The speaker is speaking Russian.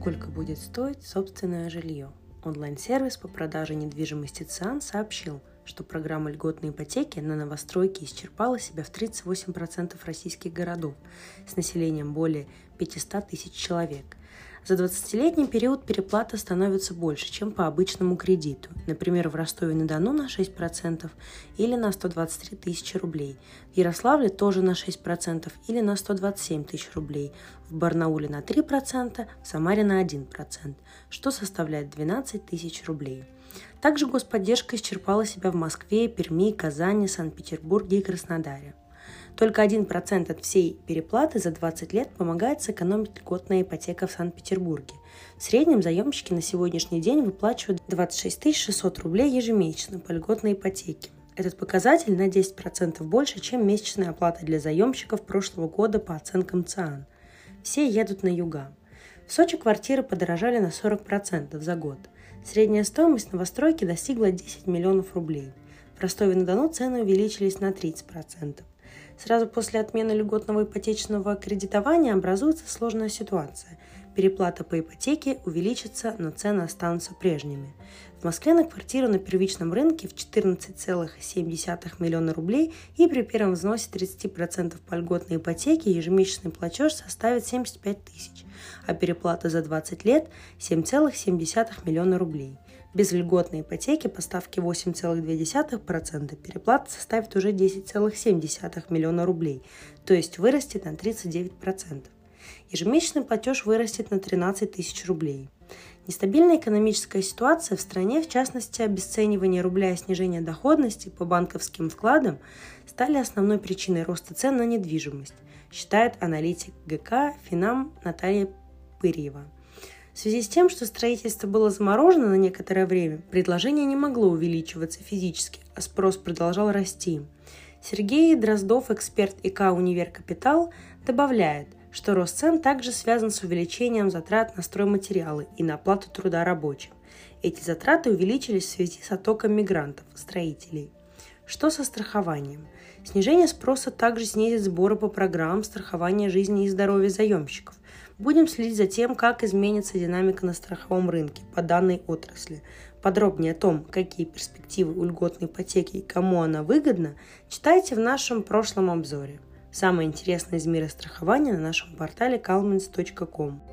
Сколько будет стоить собственное жилье? Онлайн-сервис по продаже недвижимости ЦИАН сообщил, что программа льготной ипотеки на новостройки исчерпала себя в 38% российских городов с населением более 500 тысяч человек. За 20-летний период переплата становится больше, чем по обычному кредиту, например, в Ростове-на-Дону на 6% или на 123 тысячи рублей, в Ярославле тоже на 6% или на 127 тысяч рублей, в Барнауле на 3%, в Самаре на 1%, что составляет 12 тысяч рублей. Также господдержка исчерпала себя в Москве, Перми, Казани, Санкт-Петербурге и Краснодаре. Только 1% от всей переплаты за 20 лет помогает сэкономить льготная ипотека в Санкт-Петербурге. В среднем заемщики на сегодняшний день выплачивают 26 600 рублей ежемесячно по льготной ипотеке. Этот показатель на 10% больше, чем месячная оплата для заемщиков прошлого года по оценкам ЦИАН. Все едут на юга. В Сочи квартиры подорожали на 40% за год. Средняя стоимость новостройки достигла 10 миллионов рублей. В Ростове-на-Дону цены увеличились на 30%. Сразу после отмены льготного ипотечного кредитования образуется сложная ситуация. Переплата по ипотеке увеличится, но цены останутся прежними. В Москве на квартиру на первичном рынке в 14,7 миллиона рублей и при первом взносе 30% по льготной ипотеке ежемесячный платеж составит 75 тысяч, а переплата за 20 лет 7,7 миллиона рублей – без льготной ипотеки по ставке 8,2% переплата составит уже 10,7 миллиона рублей, то есть вырастет на 39%. Ежемесячный платеж вырастет на 13 тысяч рублей. Нестабильная экономическая ситуация в стране, в частности обесценивание рубля и снижение доходности по банковским вкладам, стали основной причиной роста цен на недвижимость, считает аналитик ГК «Финам» Наталья Пырьева – в связи с тем, что строительство было заморожено на некоторое время, предложение не могло увеличиваться физически, а спрос продолжал расти. Сергей Дроздов, эксперт ИК «Универ Капитал», добавляет, что рост цен также связан с увеличением затрат на стройматериалы и на оплату труда рабочим. Эти затраты увеличились в связи с оттоком мигрантов, строителей. Что со страхованием? Снижение спроса также снизит сборы по программам страхования жизни и здоровья заемщиков. Будем следить за тем, как изменится динамика на страховом рынке по данной отрасли. Подробнее о том, какие перспективы у льготной ипотеки и кому она выгодна, читайте в нашем прошлом обзоре. Самое интересное из мира страхования на нашем портале calmins.com.